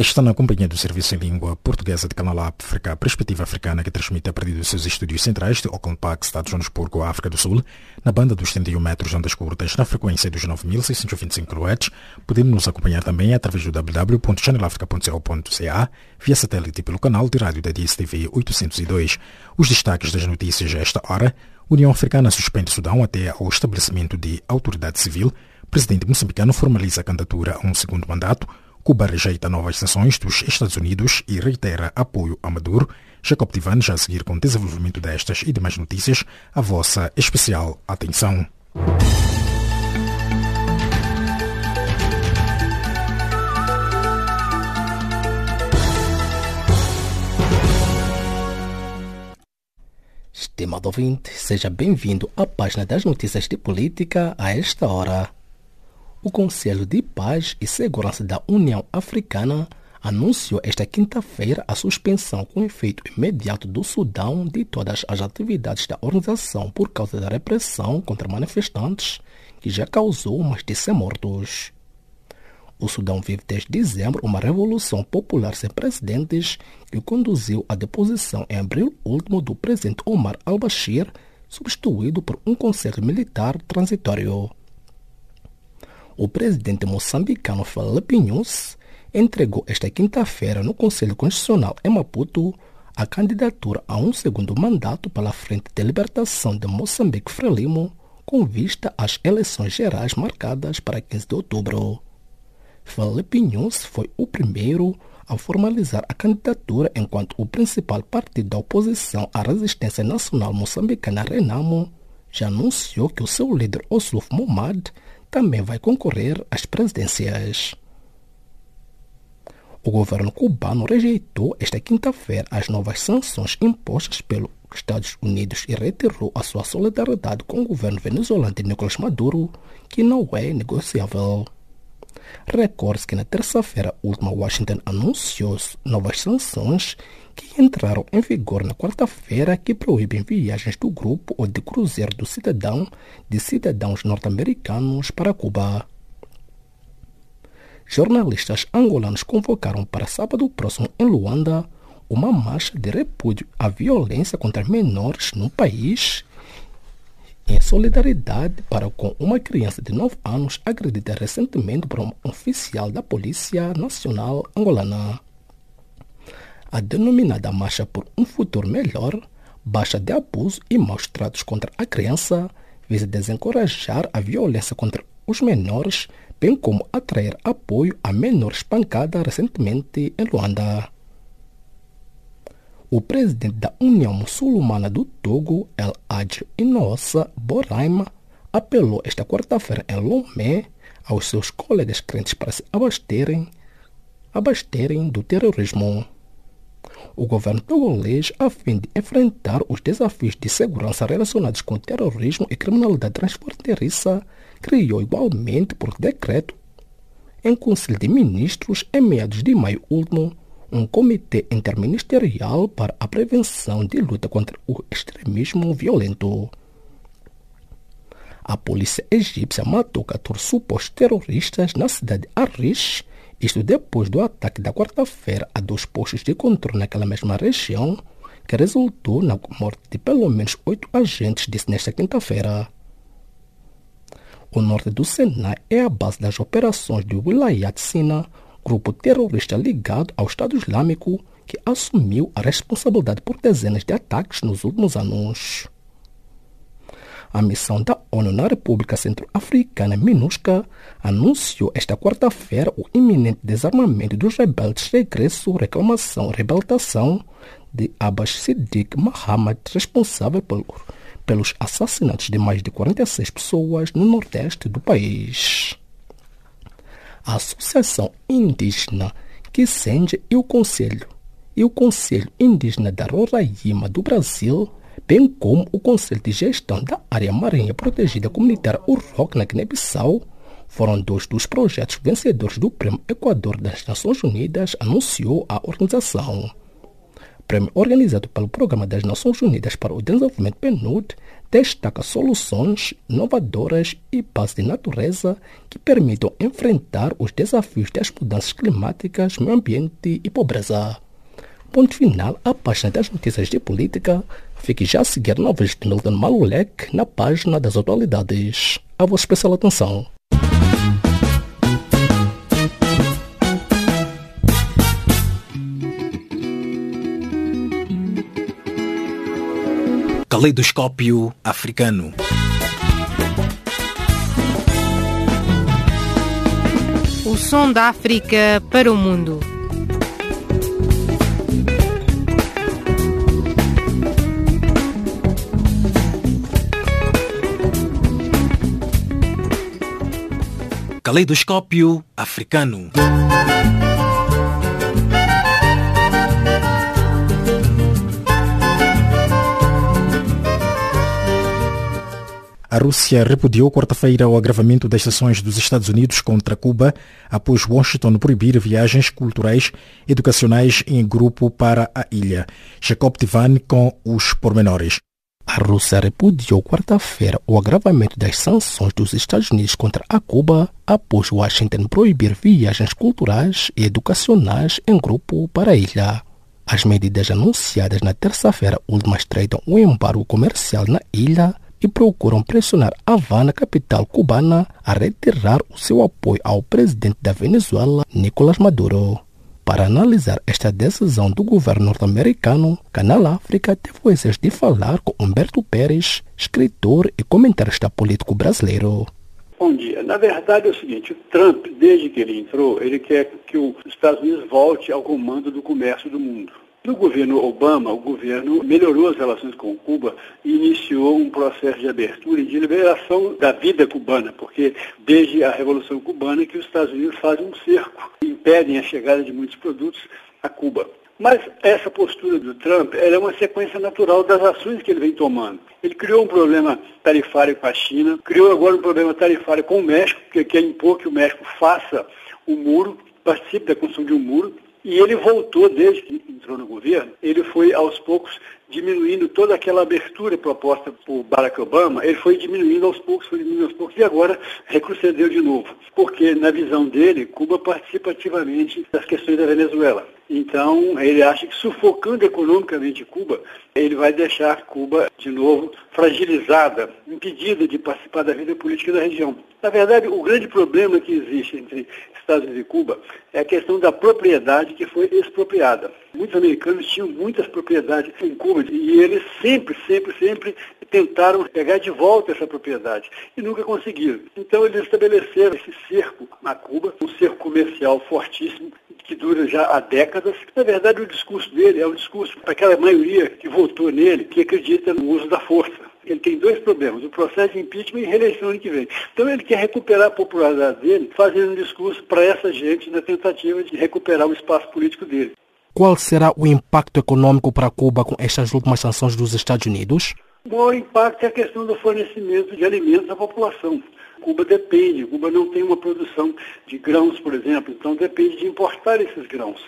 Está na companhia do Serviço em Língua Portuguesa de Canal África, Perspectiva Africana, que transmite a partir dos seus estúdios centrais de Auckland Park, Estado de Joanesburgo, África do Sul, na banda dos 31 metros ondas curtas, na frequência dos 9.625 kHz, podendo nos acompanhar também através do www.channelafrica.co.ca, via satélite pelo canal de rádio da DSTV 802. Os destaques das notícias esta hora. União Africana suspende Sudão até ao estabelecimento de autoridade civil. Presidente moçambicano formaliza a candidatura a um segundo mandato. Cuba rejeita novas sanções dos Estados Unidos e reitera apoio a Maduro. Jacob Tivan já a seguir com o desenvolvimento destas e demais notícias, a vossa especial atenção. Estimado ouvinte, seja bem-vindo à página das notícias de política a esta hora o Conselho de Paz e Segurança da União Africana anunciou esta quinta-feira a suspensão com efeito imediato do Sudão de todas as atividades da organização por causa da repressão contra manifestantes, que já causou mais de 100 mortos. O Sudão vive desde dezembro uma revolução popular sem precedentes que conduziu à deposição em abril último do presidente Omar al-Bashir, substituído por um conselho militar transitório o presidente moçambicano Felipe Nunes entregou esta quinta-feira no Conselho Constitucional em Maputo a candidatura a um segundo mandato pela Frente de Libertação de Moçambique Frelimo com vista às eleições gerais marcadas para 15 de outubro. Felipe Nunes foi o primeiro a formalizar a candidatura enquanto o principal partido da oposição à resistência nacional moçambicana Renamo já anunciou que o seu líder Osluf Momad também vai concorrer às presidências. O governo cubano rejeitou esta quinta-feira as novas sanções impostas pelos Estados Unidos e reiterou a sua solidariedade com o governo venezuelano de Nicolás Maduro, que não é negociável. Recorde-se que na terça-feira última Washington anunciou novas sanções que entraram em vigor na quarta-feira que proíbem viagens do grupo ou de cruzeiro do cidadão de cidadãos norte-americanos para Cuba. Jornalistas angolanos convocaram para sábado próximo em Luanda uma marcha de repúdio à violência contra menores no país em solidariedade para com uma criança de 9 anos agredida recentemente por um oficial da Polícia Nacional Angolana. A denominada Marcha por um Futuro Melhor baixa de abuso e maus tratos contra a criança visa desencorajar a violência contra os menores, bem como atrair apoio a menores espancados recentemente em Luanda. O presidente da União Muçulmana do Togo, El Hadj Inossa Boraima, apelou esta quarta-feira em Lomé aos seus colegas crentes para se abasterem, abasterem do terrorismo o governo togolês, a fim de enfrentar os desafios de segurança relacionados com terrorismo e criminalidade transfronteiriça, criou igualmente por decreto, em Conselho de Ministros, em meados de maio último, um comitê interministerial para a prevenção de luta contra o extremismo violento. A polícia egípcia matou 14 supostos terroristas na cidade de Arish, isto depois do ataque da quarta-feira a dois postos de controle naquela mesma região, que resultou na morte de pelo menos oito agentes, disse nesta quinta-feira. O norte do Sinai é a base das operações do Wilayat Sina, grupo terrorista ligado ao Estado Islâmico que assumiu a responsabilidade por dezenas de ataques nos últimos anos. A missão da ONU na República Centro-Africana, MINUSCA, anunciou esta quarta-feira o iminente desarmamento dos rebeldes regresso, reclamação, reabilitação de Abbas Siddiq Mohammed, responsável por, pelos assassinatos de mais de 46 pessoas no nordeste do país. A Associação Indígena Kisenge e o Conselho e o Conselho Indígena da Roraima do Brasil bem como o Conselho de Gestão da Área Marinha Protegida Comunitária UROC na Guiné-Bissau, foram dois dos projetos vencedores do Prêmio Equador das Nações Unidas, anunciou a organização. Prêmio organizado pelo Programa das Nações Unidas para o Desenvolvimento PNUD destaca soluções inovadoras e base de natureza que permitam enfrentar os desafios das mudanças climáticas, meio ambiente e pobreza. Ponto final à página das notícias de política. Fique já a seguir novas de Milton Malulek na página das atualidades. A vossa especial atenção. Caleidoscópio africano. O som da África para o mundo. Caleidoscópio africano. A Rússia repudiou quarta-feira o agravamento das sanções dos Estados Unidos contra Cuba após Washington proibir viagens culturais educacionais em grupo para a ilha. Jacob Tivan com os pormenores. A Rússia repudiou quarta-feira o agravamento das sanções dos Estados Unidos contra a Cuba após Washington proibir viagens culturais e educacionais em grupo para a ilha. As medidas anunciadas na terça-feira última estreitam o embargo comercial na ilha e procuram pressionar Havana, capital cubana, a retirar o seu apoio ao presidente da Venezuela, Nicolás Maduro. Para analisar esta decisão do governo norte-americano, Canal África teve o desejo de falar com Humberto Pérez, escritor e comentarista político brasileiro. Bom dia. Na verdade é o seguinte, o Trump, desde que ele entrou, ele quer que os Estados Unidos volte ao comando do comércio do mundo. No governo Obama, o governo melhorou as relações com Cuba e iniciou um processo de abertura e de liberação da vida cubana, porque desde a Revolução Cubana que os Estados Unidos fazem um cerco impedem a chegada de muitos produtos a Cuba. Mas essa postura do Trump é uma sequência natural das ações que ele vem tomando. Ele criou um problema tarifário com a China, criou agora um problema tarifário com o México, que quer impor que o México faça o muro, participe da construção de um muro, e ele voltou, desde que entrou no governo, ele foi aos poucos diminuindo toda aquela abertura proposta por Barack Obama, ele foi diminuindo aos poucos, foi diminuindo aos poucos, e agora retrocedeu de novo. Porque, na visão dele, Cuba participa ativamente das questões da Venezuela. Então, ele acha que sufocando economicamente Cuba, ele vai deixar Cuba, de novo, fragilizada, impedida de participar da vida política da região. Na verdade, o grande problema que existe entre Estados Unidos e Cuba é a questão da propriedade que foi expropriada. Muitos americanos tinham muitas propriedades em Cuba e eles sempre, sempre, sempre tentaram pegar de volta essa propriedade e nunca conseguiram. Então eles estabeleceram esse cerco na Cuba, um cerco comercial fortíssimo, que dura já há décadas. Na verdade, o discurso dele é um discurso para aquela maioria que votou nele, que acredita no uso da força. Ele tem dois problemas, o processo de impeachment e reeleição ano que vem. Então ele quer recuperar a popularidade dele fazendo um discurso para essa gente na tentativa de recuperar o espaço político dele. Qual será o impacto econômico para Cuba com estas últimas sanções dos Estados Unidos? O maior impacto é a questão do fornecimento de alimentos à população. Cuba depende, Cuba não tem uma produção de grãos, por exemplo, então depende de importar esses grãos,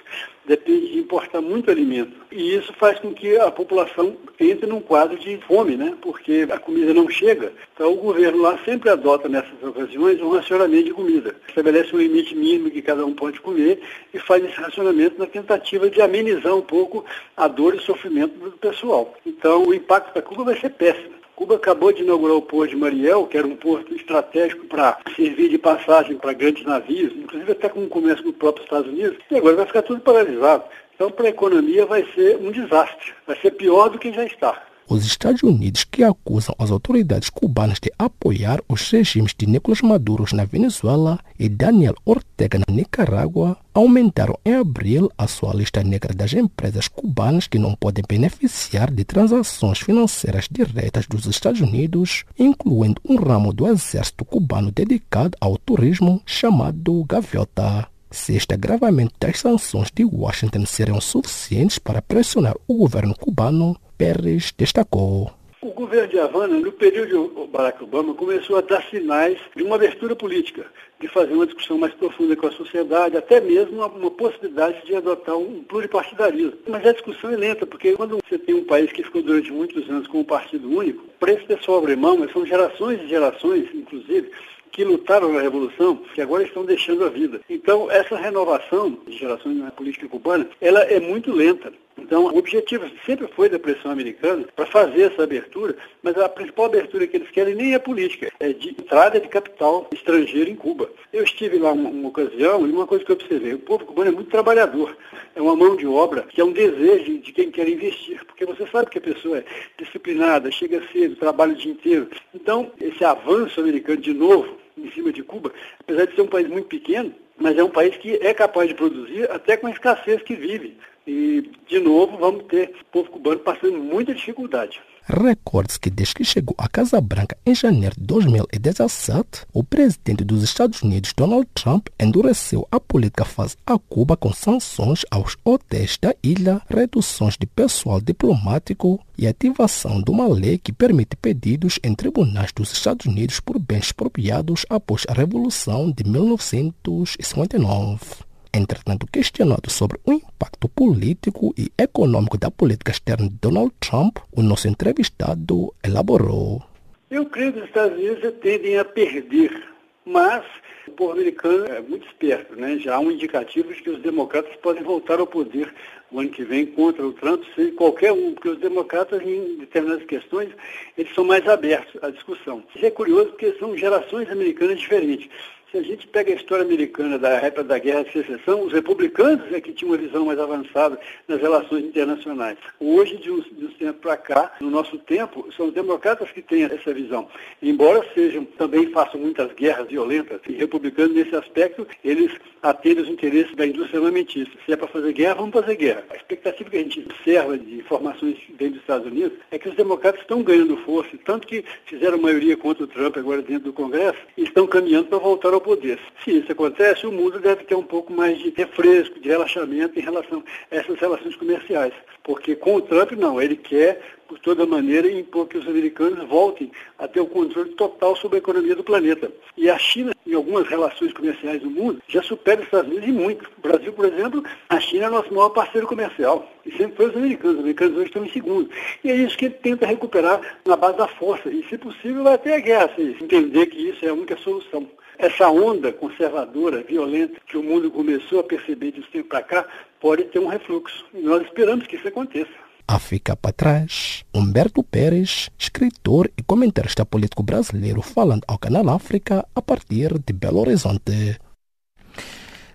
depende de importar muito alimento. E isso faz com que a população entre num quadro de fome, né? porque a comida não chega. Então o governo lá sempre adota nessas ocasiões um racionamento de comida. Estabelece um limite mínimo que cada um pode comer e faz esse racionamento na tentativa de amenizar um pouco a dor e sofrimento do pessoal. Então o impacto para Cuba vai ser péssimo. Cuba acabou de inaugurar o porto de Mariel, que era um porto estratégico para servir de passagem para grandes navios, inclusive até com o comércio do próprio Estados Unidos, e agora vai ficar tudo paralisado. Então, para a economia vai ser um desastre, vai ser pior do que já está os Estados Unidos que acusam as autoridades cubanas de apoiar os regimes de Nicolás Maduro na Venezuela e Daniel Ortega na Nicarágua aumentaram em abril a sua lista negra das empresas cubanas que não podem beneficiar de transações financeiras diretas dos Estados Unidos, incluindo um ramo do exército cubano dedicado ao turismo chamado Gaviota. Se este agravamento das sanções de Washington serão suficientes para pressionar o governo cubano, Pérez destacou. O governo de Havana, no período de Barack Obama, começou a dar sinais de uma abertura política, de fazer uma discussão mais profunda com a sociedade, até mesmo uma, uma possibilidade de adotar um pluripartidarismo. Mas a discussão é lenta, porque quando você tem um país que ficou durante muitos anos com um partido único, para esse pessoal abrir mão, mas são gerações e gerações, inclusive, que lutaram na Revolução, que agora estão deixando a vida. Então, essa renovação de gerações na política cubana, ela é muito lenta. Então, o objetivo sempre foi da pressão americana para fazer essa abertura, mas a principal abertura que eles querem nem é política, é de entrada de capital estrangeiro em Cuba. Eu estive lá uma, uma ocasião e uma coisa que eu observei, o povo cubano é muito trabalhador, é uma mão de obra que é um desejo de quem quer investir, porque você sabe que a pessoa é disciplinada, chega cedo, trabalha o dia inteiro. Então, esse avanço americano de novo, em cima de Cuba, apesar de ser um país muito pequeno, mas é um país que é capaz de produzir até com a escassez que vive. E, de novo, vamos ter o povo cubano passando muita dificuldade. Recorde-se que desde que chegou à Casa Branca em janeiro de 2017, o presidente dos Estados Unidos, Donald Trump, endureceu a política face a Cuba com sanções aos hotéis da ilha, reduções de pessoal diplomático e ativação de uma lei que permite pedidos em tribunais dos Estados Unidos por bens expropriados após a Revolução de 1959. Entretanto, questionado sobre o impacto político e econômico da política externa de Donald Trump, o nosso entrevistado elaborou. Eu creio que os Estados Unidos tendem a perder, mas o povo americano é muito esperto, né? Já há um indicativo de que os democratas podem voltar ao poder o ano que vem contra o Trump, sem qualquer um, porque os democratas, em determinadas questões, eles são mais abertos à discussão. Isso é curioso porque são gerações americanas diferentes. Se a gente pega a história americana da época da Guerra de Secessão, os republicanos é que tinham uma visão mais avançada nas relações internacionais. Hoje, de uns, de tempos para cá, no nosso tempo, são os democratas que têm essa visão. Embora sejam, também façam muitas guerras violentas, e republicanos, nesse aspecto, eles atendem os interesses da indústria armamentista. Se é para fazer guerra, vamos fazer guerra. A expectativa que a gente observa de informações que vem dos Estados Unidos é que os democratas estão ganhando força, tanto que fizeram maioria contra o Trump agora dentro do Congresso, e estão caminhando para voltar ao poder. Se isso acontece, o mundo deve ter um pouco mais de refresco, de relaxamento em relação a essas relações comerciais. Porque com o Trump, não, ele quer, por toda maneira, impor que os americanos voltem a ter o controle total sobre a economia do planeta. E a China, em algumas relações comerciais do mundo, já supera os Estados Unidos em muito. O Brasil, por exemplo, a China é nosso maior parceiro comercial. E sempre foi os americanos. Os americanos hoje estão em segundo. E é isso que ele tenta recuperar na base da força. E, se possível, vai até a guerra, se entender que isso é a única solução essa onda conservadora, violenta, que o mundo começou a perceber de uns tempos para cá, pode ter um refluxo. E nós esperamos que isso aconteça. A ficar para trás, Humberto Pérez, escritor e comentarista político brasileiro, falando ao Canal África a partir de Belo Horizonte.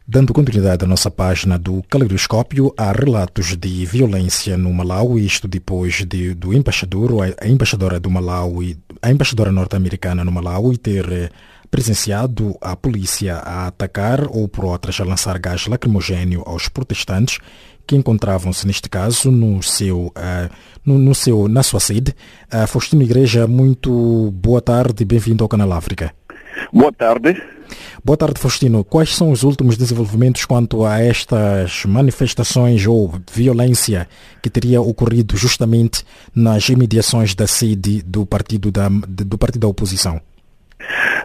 Dando continuidade à nossa página do Caleidoscópio, há relatos de violência no Malawi, isto depois de, do embaixador, a embaixadora do Malawi, a embaixadora norte-americana no Malawi ter presenciado a polícia a atacar ou por outras a lançar gás lacrimogênio aos protestantes que encontravam-se neste caso no seu, uh, no, no, seu, na sua sede. Uh, Faustino Igreja, muito boa tarde, bem-vindo ao Canal África. Boa tarde. Boa tarde, Faustino. Quais são os últimos desenvolvimentos quanto a estas manifestações ou violência que teria ocorrido justamente nas imediações da sede do partido da, do partido da oposição?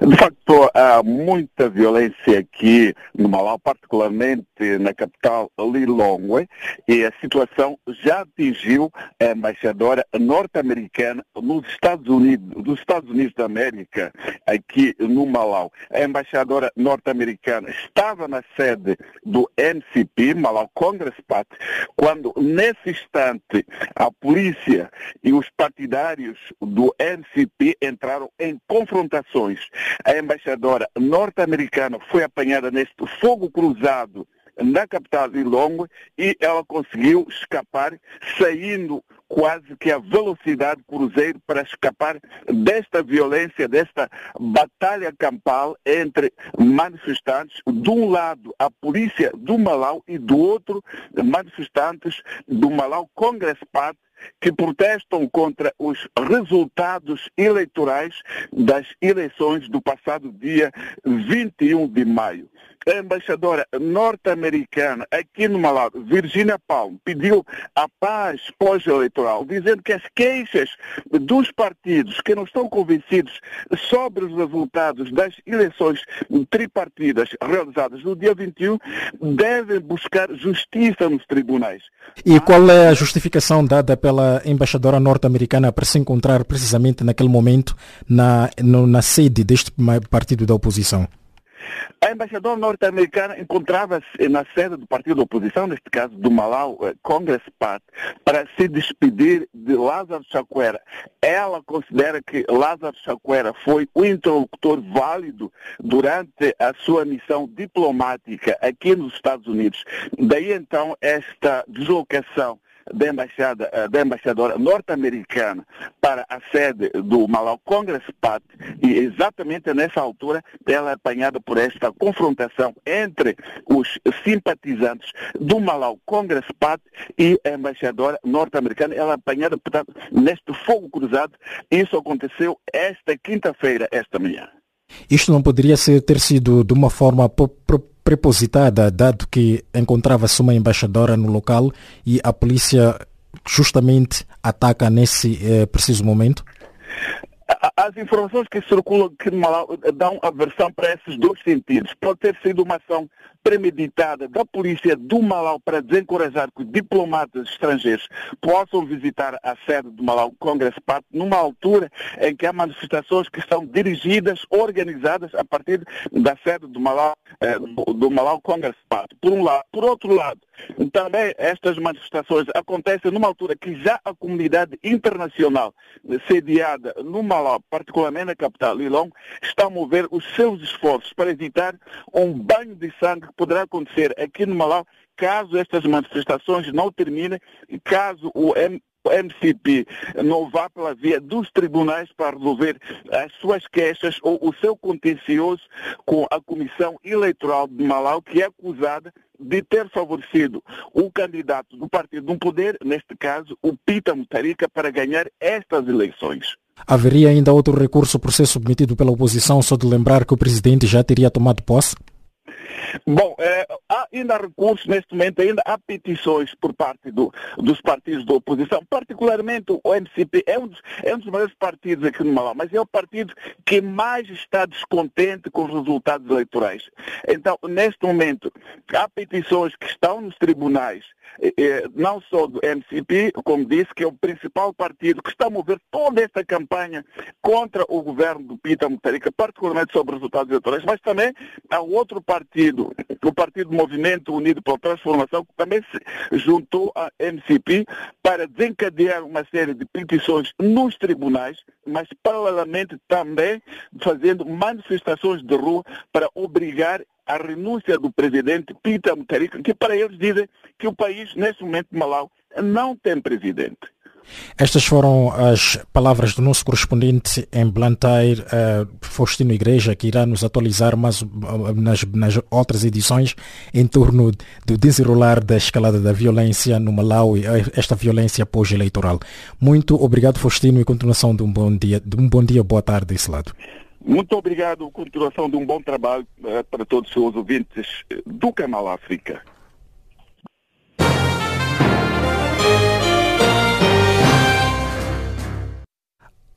De facto, há muita violência aqui no Malau, particularmente na capital Lilongwe, e a situação já atingiu a embaixadora norte-americana nos Estados Unidos, dos Estados Unidos da América, aqui no Malau. A embaixadora norte-americana estava na sede do MCP, Malau Congress Party, quando nesse instante a polícia e os partidários do MCP entraram em confrontações a embaixadora norte-americana foi apanhada neste fogo cruzado na capital de Longwe e ela conseguiu escapar, saindo quase que a velocidade cruzeiro para escapar desta violência, desta batalha campal entre manifestantes, de um lado a polícia do Malau e do outro manifestantes do Malau Congress Party que protestam contra os resultados eleitorais das eleições do passado dia 21 de maio. A embaixadora norte-americana aqui no Malau, Virginia Palm, pediu a paz pós-eleitoral, dizendo que as queixas dos partidos que não estão convencidos sobre os resultados das eleições tripartidas realizadas no dia 21 devem buscar justiça nos tribunais. E qual é a justificação dada pela embaixadora norte-americana para se encontrar precisamente naquele momento na, na sede deste partido da oposição? A embaixadora norte-americana encontrava-se na sede do partido da oposição, neste caso do Malau eh, Congress Party, para se despedir de Lázaro Chacuera. Ela considera que Lázaro Chacuera foi o interlocutor válido durante a sua missão diplomática aqui nos Estados Unidos. Daí então esta deslocação da, embaixada, eh, da embaixadora norte-americana para a sede do Malau Congress Party e exatamente nessa altura ela é apanhada por esta confrontação entre os simpatizantes do Malau Congress Party e a embaixadora norte-americana. Ela é apanhada, portanto, neste fogo cruzado. Isso aconteceu esta quinta-feira, esta manhã. Isto não poderia ser, ter sido de uma forma prepositada, dado que encontrava-se uma embaixadora no local e a polícia justamente ataca nesse eh, preciso momento? As informações que circulam no Malau dão aversão para esses dois sentidos. Pode ter sido uma ação premeditada da polícia do Malau para desencorajar que diplomatas estrangeiros possam visitar a sede do Malau Congress Party numa altura em que há manifestações que são dirigidas, organizadas a partir da sede do Malau, eh, do Malau Congress Party. Por um lado. Por outro lado, também estas manifestações acontecem numa altura que já a comunidade internacional sediada no Malau, particularmente na capital Lilong, está a mover os seus esforços para evitar um banho de sangue que poderá acontecer aqui no Malau caso estas manifestações não terminem e caso o M o MCP não vá pela via dos tribunais para resolver as suas queixas ou o seu contencioso com a Comissão Eleitoral de Malau, que é acusada de ter favorecido o candidato do partido do poder, neste caso o Pita Mutarica, para ganhar estas eleições. Haveria ainda outro recurso por ser submetido pela oposição, só de lembrar que o presidente já teria tomado posse? Bom, é, há ainda recursos neste momento, ainda há petições por parte do, dos partidos da oposição, particularmente o MCP, é um, dos, é um dos maiores partidos aqui no Malau, mas é o partido que mais está descontente com os resultados eleitorais. Então, neste momento, há petições que estão nos tribunais, não só do MCP, como disse, que é o principal partido que está a mover toda esta campanha contra o governo do Pita Mutarica, particularmente sobre os resultados eleitorais, mas também há outro partido partido, o Partido Movimento Unido pela Transformação, que também se juntou à MCP para desencadear uma série de petições nos tribunais, mas paralelamente também fazendo manifestações de rua para obrigar a renúncia do presidente Peter Mutharika, que para eles dizem que o país, neste momento, Malau, não tem presidente. Estas foram as palavras do nosso correspondente em Blantyre, uh, Faustino Igreja, que irá nos atualizar mais, uh, nas, nas, outras edições em torno do desenrolar da escalada da violência no Malawi, eh, esta violência pós-eleitoral. Muito obrigado, Faustino, e continuação de um bom dia, de um bom dia, boa tarde desse lado. Muito obrigado, continuação de um bom trabalho uh, para todos os seus ouvintes do Canal África.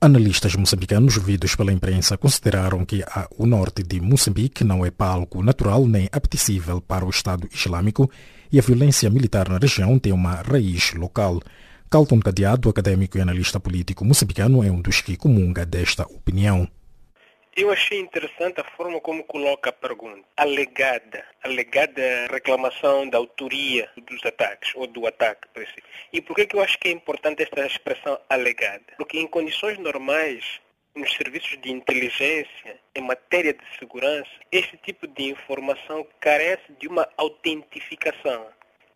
Analistas moçambicanos ouvidos pela imprensa consideraram que o norte de Moçambique não é palco natural nem apetecível para o Estado Islâmico e a violência militar na região tem uma raiz local. Calton Cadeado, acadêmico e analista político moçambicano, é um dos que comunga desta opinião. Eu achei interessante a forma como coloca a pergunta. Alegada. Alegada reclamação da autoria dos ataques, ou do ataque. E por que, que eu acho que é importante esta expressão alegada? Porque em condições normais, nos serviços de inteligência, em matéria de segurança, este tipo de informação carece de uma autentificação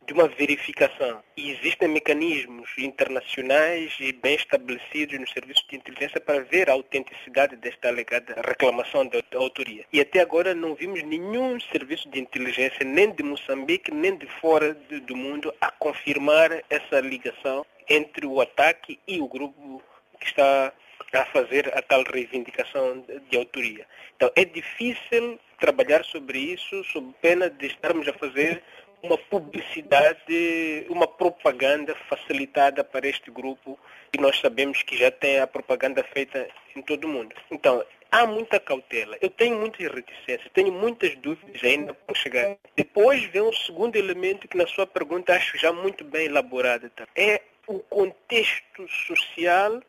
de uma verificação. E existem mecanismos internacionais e bem estabelecidos nos serviços de inteligência para ver a autenticidade desta alegada reclamação de autoria. E até agora não vimos nenhum serviço de inteligência, nem de Moçambique, nem de fora do mundo, a confirmar essa ligação entre o ataque e o grupo que está a fazer a tal reivindicação de autoria. Então é difícil trabalhar sobre isso sob pena de estarmos a fazer uma publicidade, uma propaganda facilitada para este grupo e nós sabemos que já tem a propaganda feita em todo o mundo. Então, há muita cautela. Eu tenho muitas reticências, tenho muitas dúvidas ainda por chegar. Depois vem um segundo elemento que na sua pergunta acho já muito bem elaborado. Tá? É o contexto social,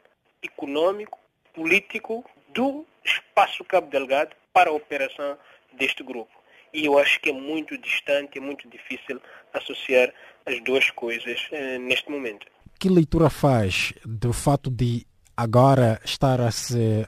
econômico, político do espaço Cabo Delgado para a operação deste grupo. E eu acho que é muito distante, é muito difícil associar as duas coisas eh, neste momento. Que leitura faz do fato de agora estar a se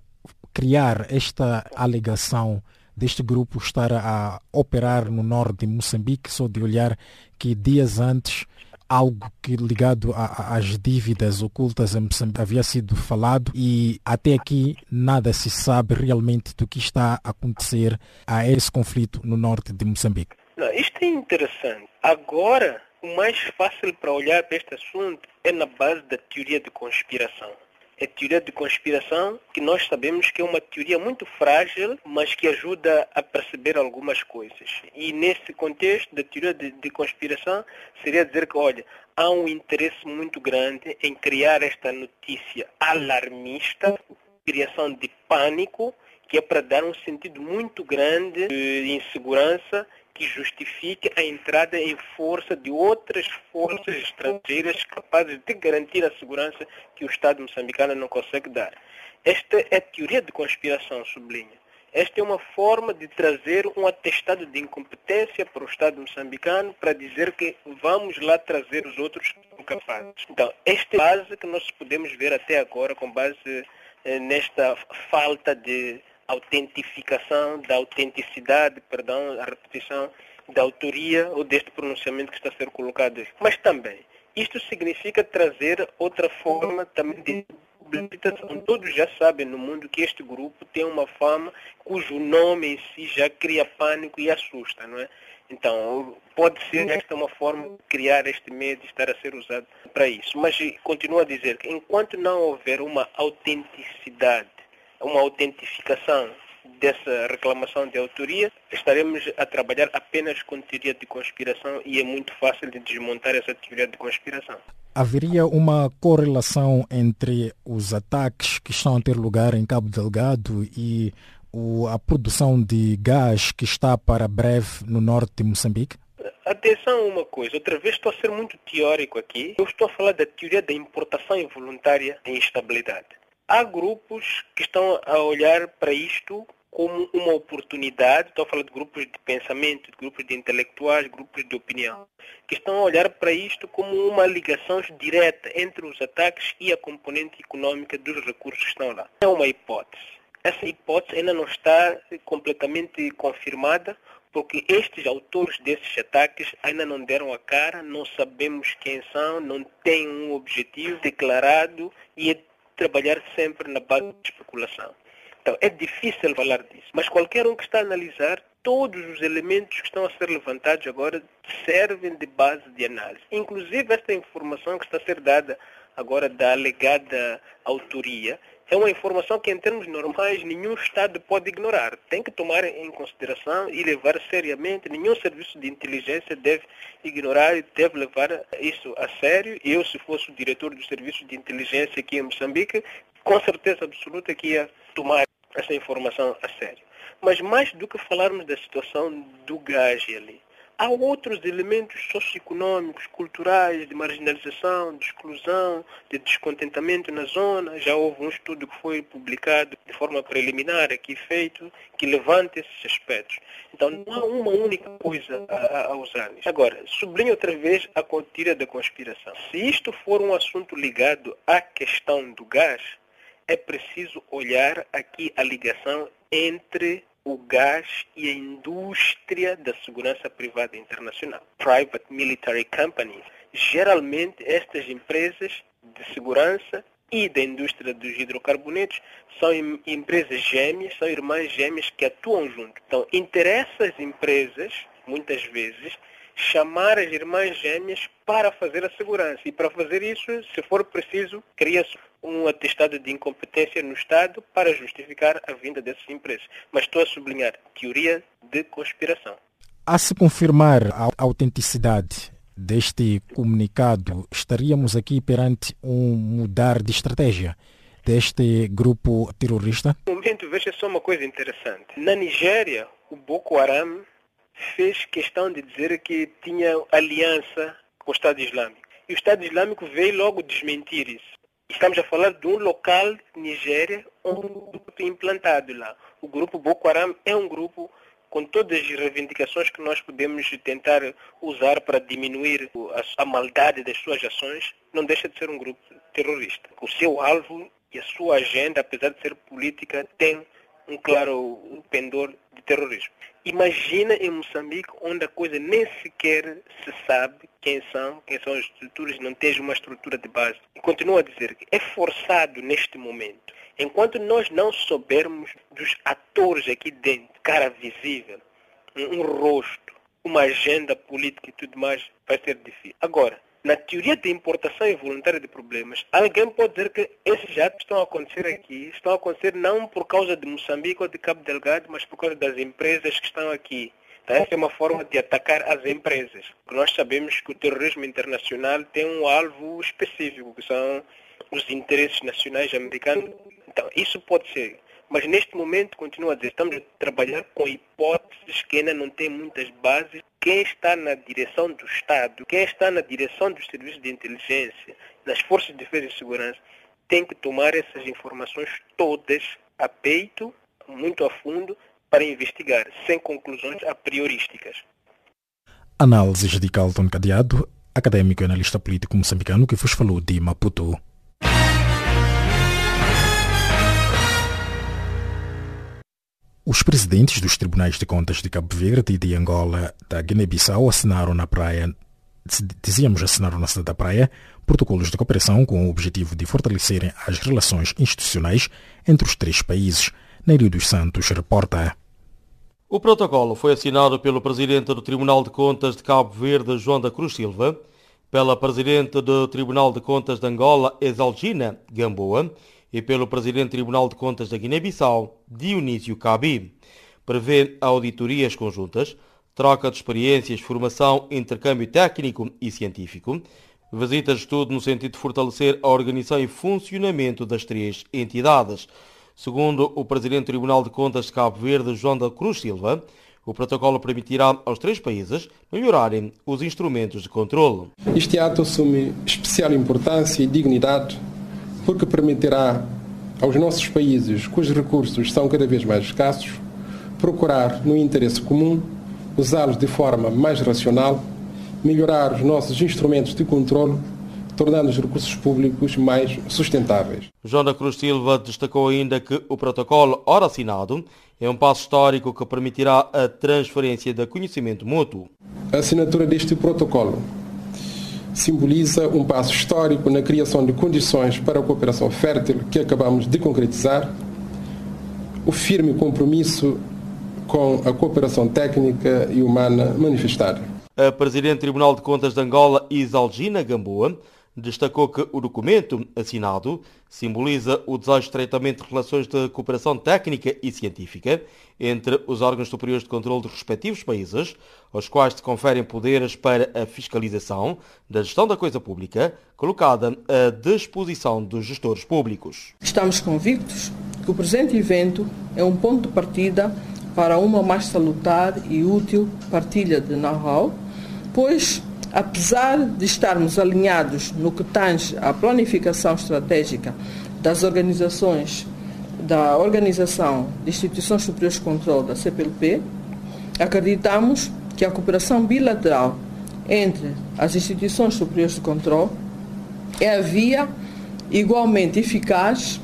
criar esta alegação deste grupo estar a operar no norte de Moçambique, só de olhar que dias antes algo que ligado às dívidas ocultas em Moçambique havia sido falado e até aqui nada se sabe realmente do que está a acontecer a esse conflito no norte de Moçambique. Não, isto é interessante. Agora, o mais fácil para olhar para este assunto é na base da teoria de conspiração é teoria de conspiração, que nós sabemos que é uma teoria muito frágil, mas que ajuda a perceber algumas coisas. E nesse contexto da teoria de, de conspiração, seria dizer que, olha, há um interesse muito grande em criar esta notícia alarmista, criação de pânico, que é para dar um sentido muito grande de insegurança que justifique a entrada em força de outras forças estrangeiras capazes de garantir a segurança que o Estado moçambicano não consegue dar. Esta é a teoria de conspiração, sublinha. Esta é uma forma de trazer um atestado de incompetência para o Estado moçambicano para dizer que vamos lá trazer os outros que capazes. Então, esta é a base que nós podemos ver até agora com base eh, nesta falta de autentificação, da autenticidade, perdão, a repetição da autoria ou deste pronunciamento que está a ser colocado. Mas também, isto significa trazer outra forma também de publicitação. Todos já sabem no mundo que este grupo tem uma fama cujo nome em si já cria pânico e assusta, não é? Então, pode ser esta uma forma de criar este medo e estar a ser usado para isso. Mas continuo a dizer que enquanto não houver uma autenticidade uma autentificação dessa reclamação de autoria, estaremos a trabalhar apenas com teoria de conspiração e é muito fácil de desmontar essa teoria de conspiração. Haveria uma correlação entre os ataques que estão a ter lugar em Cabo Delgado e a produção de gás que está para breve no norte de Moçambique? Atenção a uma coisa, outra vez estou a ser muito teórico aqui. Eu estou a falar da teoria da importação involuntária de instabilidade. Há grupos que estão a olhar para isto como uma oportunidade, estou a falar de grupos de pensamento, de grupos de intelectuais, grupos de opinião, que estão a olhar para isto como uma ligação direta entre os ataques e a componente econômica dos recursos que estão lá. É uma hipótese. Essa hipótese ainda não está completamente confirmada, porque estes autores desses ataques ainda não deram a cara, não sabemos quem são, não têm um objetivo declarado e trabalhar sempre na base de especulação. Então, é difícil falar disso, mas qualquer um que está a analisar, todos os elementos que estão a ser levantados agora servem de base de análise. Inclusive, esta informação que está a ser dada agora da alegada autoria, é uma informação que, em termos normais, nenhum Estado pode ignorar. Tem que tomar em consideração e levar seriamente. Nenhum serviço de inteligência deve ignorar e deve levar isso a sério. Eu, se fosse o diretor do serviço de inteligência aqui em Moçambique, com certeza absoluta que ia tomar essa informação a sério. Mas mais do que falarmos da situação do gás ali, Há outros elementos socioeconômicos, culturais, de marginalização, de exclusão, de descontentamento na zona. Já houve um estudo que foi publicado de forma preliminar, aqui feito, que levanta esses aspectos. Então, não há uma única coisa a, usar. Agora, sublinho outra vez a contira da conspiração. Se isto for um assunto ligado à questão do gás, é preciso olhar aqui a ligação entre o gás e a indústria da segurança privada internacional, private military companies. Geralmente, estas empresas de segurança e da indústria dos hidrocarbonetos são empresas gêmeas, são irmãs gêmeas que atuam junto. Então, interessa às empresas, muitas vezes, chamar as irmãs gêmeas para fazer a segurança. E para fazer isso, se for preciso, cria-se um atestado de incompetência no Estado para justificar a vinda desses empresas. Mas estou a sublinhar teoria de conspiração. A se confirmar a autenticidade deste comunicado, estaríamos aqui perante um mudar de estratégia deste grupo terrorista? No momento, veja só uma coisa interessante. Na Nigéria, o Boko Haram fez questão de dizer que tinha aliança com o Estado Islâmico. E o Estado Islâmico veio logo desmentir isso. Estamos a falar de um local, Nigéria, um grupo implantado lá. O grupo Boko Haram é um grupo com todas as reivindicações que nós podemos tentar usar para diminuir a, maldade das suas ações, não deixa de ser um grupo terrorista. O seu alvo e a sua agenda, apesar de ser política, tem um claro pendor de terrorismo. Imagina em Moçambique, onde a coisa nem sequer se sabe quem são, quem são as estruturas, não tem uma estrutura de base. E continuo a dizer que é forçado neste momento, enquanto nós não soubermos dos atores aqui dentro, cara visível, um, um rosto, uma agenda política e tudo mais, vai ser difícil. Agora, na teoria de importação involuntária de problemas, alguém pode dizer que esses atos estão a acontecer aqui, estão a acontecer não por causa de Moçambique ou de Cabo Delgado, mas por causa das empresas que estão aqui. Então, essa é uma forma de atacar as empresas. Nós sabemos que o terrorismo internacional tem um alvo específico, que são os interesses nacionais americanos. Então, isso pode ser mas neste momento, continuo a dizer, estamos a trabalhar com hipóteses que ainda não têm muitas bases. Quem está na direção do Estado, quem está na direção dos serviços de inteligência, das forças de defesa e segurança, tem que tomar essas informações todas a peito, muito a fundo, para investigar, sem conclusões a priorísticas. Análises de Carlton Cadeado, acadêmico e analista político moçambicano que vos falou de Maputo. Os presidentes dos tribunais de contas de Cabo Verde e de Angola, da Guiné-Bissau, assinaram na praia, dizíamos assinaram na cidade da praia, protocolos de cooperação com o objetivo de fortalecerem as relações institucionais entre os três países. Neiro dos Santos reporta. O protocolo foi assinado pelo presidente do Tribunal de Contas de Cabo Verde, João da Cruz Silva, pela presidente do Tribunal de Contas de Angola, Exalgina Gamboa, e pelo Presidente do Tribunal de Contas da Guiné-Bissau, Dionísio Cabi. Prevê auditorias conjuntas, troca de experiências, formação, intercâmbio técnico e científico, visitas de estudo no sentido de fortalecer a organização e funcionamento das três entidades. Segundo o Presidente do Tribunal de Contas de Cabo Verde, João da Cruz Silva, o protocolo permitirá aos três países melhorarem os instrumentos de controle. Este ato assume especial importância e dignidade porque permitirá aos nossos países, cujos recursos são cada vez mais escassos, procurar, no interesse comum, usá-los de forma mais racional, melhorar os nossos instrumentos de controle, tornando os recursos públicos mais sustentáveis. João da Cruz Silva destacou ainda que o protocolo, ora assinado, é um passo histórico que permitirá a transferência de conhecimento mútuo. A assinatura deste protocolo simboliza um passo histórico na criação de condições para a cooperação fértil que acabamos de concretizar, o firme compromisso com a cooperação técnica e humana manifestada. A Presidente do Tribunal de Contas de Angola, Isalgina Gamboa, destacou que o documento assinado simboliza o desejo de estreitamento de relações de cooperação técnica e científica entre os órgãos superiores de controle dos respectivos países, aos quais se conferem poderes para a fiscalização da gestão da coisa pública, colocada à disposição dos gestores públicos. Estamos convictos que o presente evento é um ponto de partida para uma mais salutar e útil partilha de know-how, pois apesar de estarmos alinhados no que tange à planificação estratégica das organizações da Organização de Instituições Superiores de Controlo da CPLP, acreditamos que a cooperação bilateral entre as instituições superiores de controle é a via igualmente eficaz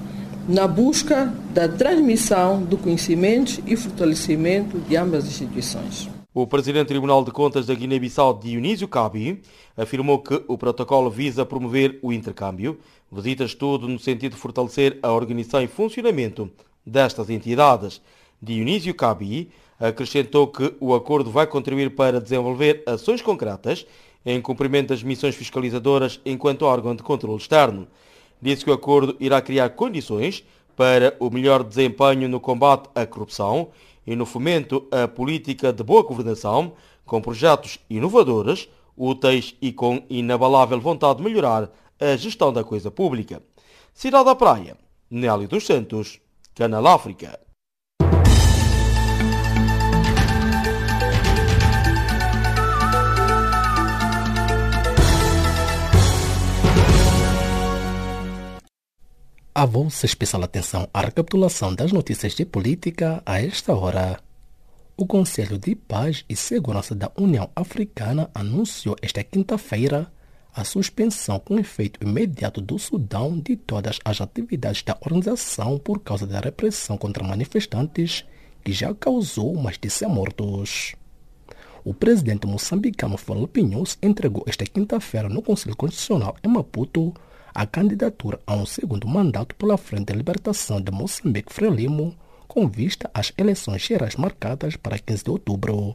na busca da transmissão do conhecimento e fortalecimento de ambas as instituições. O presidente do Tribunal de Contas da Guiné-Bissau, Dionísio Cabi, afirmou que o protocolo visa promover o intercâmbio, visitas tudo no sentido de fortalecer a organização e funcionamento destas entidades. Dionísio Cabi acrescentou que o acordo vai contribuir para desenvolver ações concretas em cumprimento das missões fiscalizadoras enquanto órgão de controle externo. disse que o acordo irá criar condições para o melhor desempenho no combate à corrupção e no fomento à política de boa governação, com projetos inovadores, úteis e com inabalável vontade de melhorar a gestão da coisa pública. Cidade da Praia, Nélio dos Santos, Canal África. A vossa especial atenção à recapitulação das notícias de política a esta hora. O Conselho de Paz e Segurança da União Africana anunciou esta quinta-feira a suspensão com efeito imediato do Sudão de todas as atividades da organização por causa da repressão contra manifestantes que já causou mais de 100 mortos. O presidente moçambicano Felipe News entregou esta quinta-feira no Conselho Constitucional em Maputo a candidatura a um segundo mandato pela Frente de Libertação de Moçambique Frelimo, com vista às eleições gerais marcadas para 15 de outubro.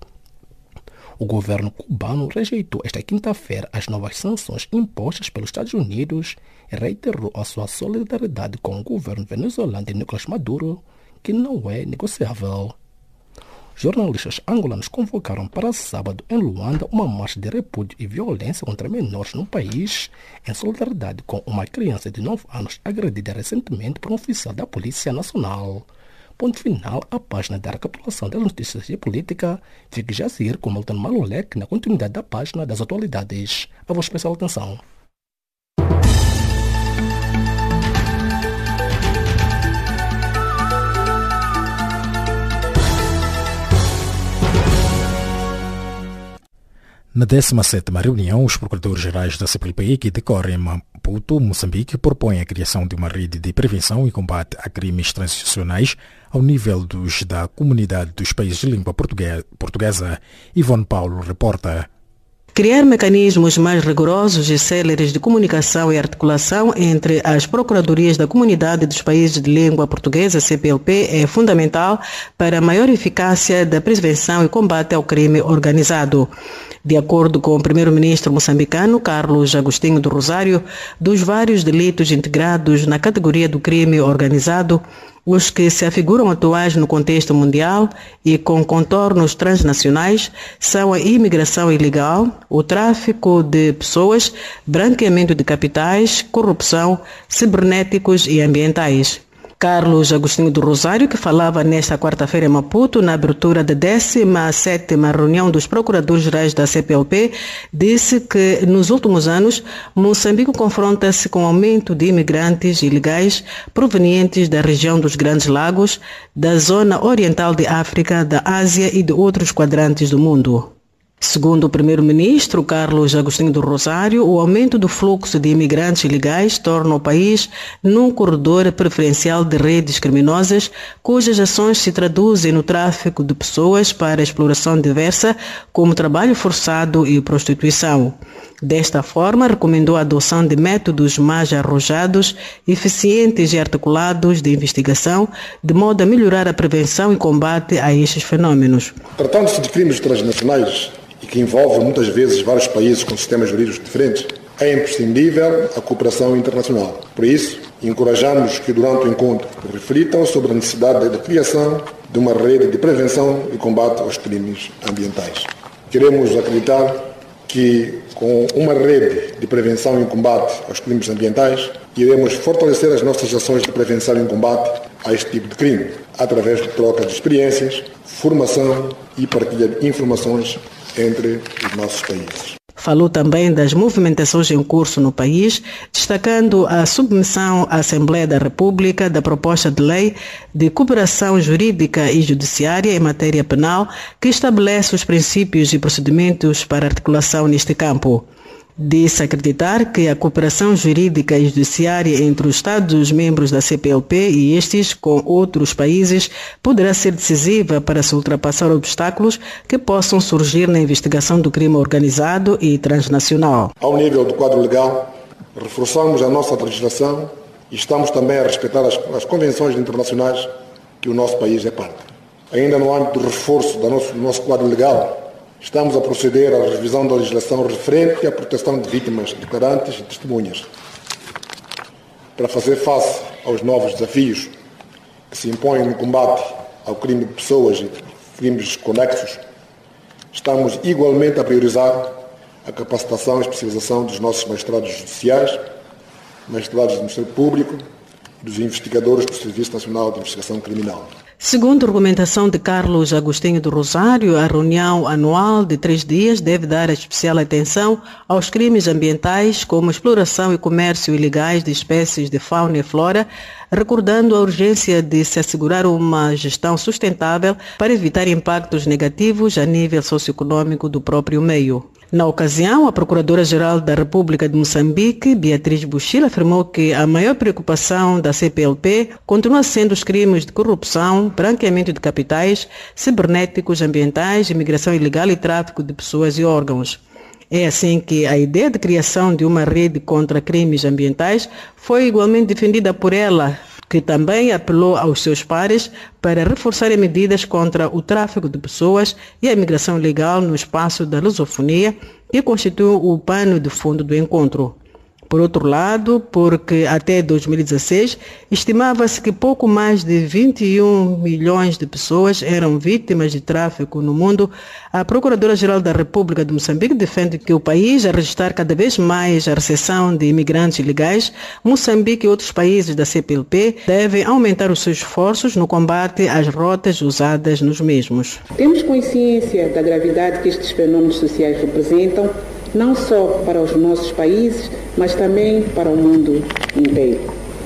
O governo cubano rejeitou esta quinta-feira as novas sanções impostas pelos Estados Unidos e reiterou a sua solidariedade com o governo venezuelano de Nicolás Maduro, que não é negociável. Jornalistas angolanos convocaram para sábado em Luanda uma marcha de repúdio e violência contra menores no país, em solidariedade com uma criança de 9 anos agredida recentemente por um oficial da Polícia Nacional. Ponto final à página da recapitulação das notícias de política. Fique já a seguir com Milton Malolek na continuidade da página das atualidades. A vossa especial atenção. Na 17ª reunião, os procuradores-gerais da CPLP que decorrem em Maputo, Moçambique, propõem a criação de uma rede de prevenção e combate a crimes transicionais ao nível dos da comunidade dos países de língua portuguesa. Ivone Paulo reporta. Criar mecanismos mais rigorosos e céleres de comunicação e articulação entre as procuradorias da comunidade dos países de língua portuguesa, CPLP, é fundamental para a maior eficácia da prevenção e combate ao crime organizado. De acordo com o primeiro-ministro moçambicano, Carlos Agostinho do Rosário, dos vários delitos integrados na categoria do crime organizado, os que se afiguram atuais no contexto mundial e com contornos transnacionais são a imigração ilegal, o tráfico de pessoas, branqueamento de capitais, corrupção, cibernéticos e ambientais. Carlos Agostinho do Rosário, que falava nesta quarta-feira em Maputo, na abertura da 17ª reunião dos procuradores-gerais da CPLP, disse que nos últimos anos Moçambique confronta-se com aumento de imigrantes ilegais provenientes da região dos Grandes Lagos, da zona oriental de África, da Ásia e de outros quadrantes do mundo. Segundo o primeiro-ministro Carlos Agostinho do Rosário, o aumento do fluxo de imigrantes ilegais torna o país num corredor preferencial de redes criminosas, cujas ações se traduzem no tráfico de pessoas para exploração diversa, como trabalho forçado e prostituição. Desta forma, recomendou a adoção de métodos mais arrojados, eficientes e articulados de investigação, de modo a melhorar a prevenção e combate a estes fenômenos. Tratando-se de crimes transnacionais, e que envolve muitas vezes vários países com sistemas jurídicos diferentes, é imprescindível a cooperação internacional. Por isso, encorajamos que durante o encontro reflitam sobre a necessidade da criação de uma rede de prevenção e combate aos crimes ambientais. Queremos acreditar que com uma rede de prevenção e combate aos crimes ambientais, iremos fortalecer as nossas ações de prevenção e combate a este tipo de crime, através de troca de experiências, formação e partilha de informações entre os nossos países. Falou também das movimentações em curso no país, destacando a submissão à Assembleia da República da proposta de lei de cooperação jurídica e judiciária em matéria penal, que estabelece os princípios e procedimentos para articulação neste campo. Disse acreditar que a cooperação jurídica e judiciária entre os Estados-membros da CPLP e estes com outros países poderá ser decisiva para se ultrapassar obstáculos que possam surgir na investigação do crime organizado e transnacional. Ao nível do quadro legal, reforçamos a nossa legislação e estamos também a respeitar as, as convenções internacionais que o nosso país é parte. Ainda no âmbito do reforço do nosso, do nosso quadro legal, Estamos a proceder à revisão da legislação referente à proteção de vítimas, declarantes e testemunhas. Para fazer face aos novos desafios que se impõem no combate ao crime de pessoas e crimes conexos, estamos igualmente a priorizar a capacitação e especialização dos nossos magistrados judiciais, magistrados do Ministério Público e dos investigadores do Serviço Nacional de Investigação Criminal. Segundo a argumentação de Carlos Agostinho do Rosário, a reunião anual de três dias deve dar especial atenção aos crimes ambientais, como exploração e comércio ilegais de espécies de fauna e flora, recordando a urgência de se assegurar uma gestão sustentável para evitar impactos negativos a nível socioeconômico do próprio meio. Na ocasião, a Procuradora-Geral da República de Moçambique, Beatriz Buchil, afirmou que a maior preocupação da CPLP continua sendo os crimes de corrupção, branqueamento de capitais, cibernéticos, ambientais, imigração ilegal e tráfico de pessoas e órgãos. É assim que a ideia de criação de uma rede contra crimes ambientais foi igualmente defendida por ela, que também apelou aos seus pares para reforçarem medidas contra o tráfico de pessoas e a imigração ilegal no espaço da lusofonia, que constitui o pano de fundo do encontro. Por outro lado, porque até 2016 estimava-se que pouco mais de 21 milhões de pessoas eram vítimas de tráfico no mundo, a Procuradora-Geral da República de Moçambique defende que o país, a registrar cada vez mais a recessão de imigrantes ilegais, Moçambique e outros países da CPLP devem aumentar os seus esforços no combate às rotas usadas nos mesmos. Temos consciência da gravidade que estes fenômenos sociais representam não só para os nossos países, mas também para o mundo inteiro.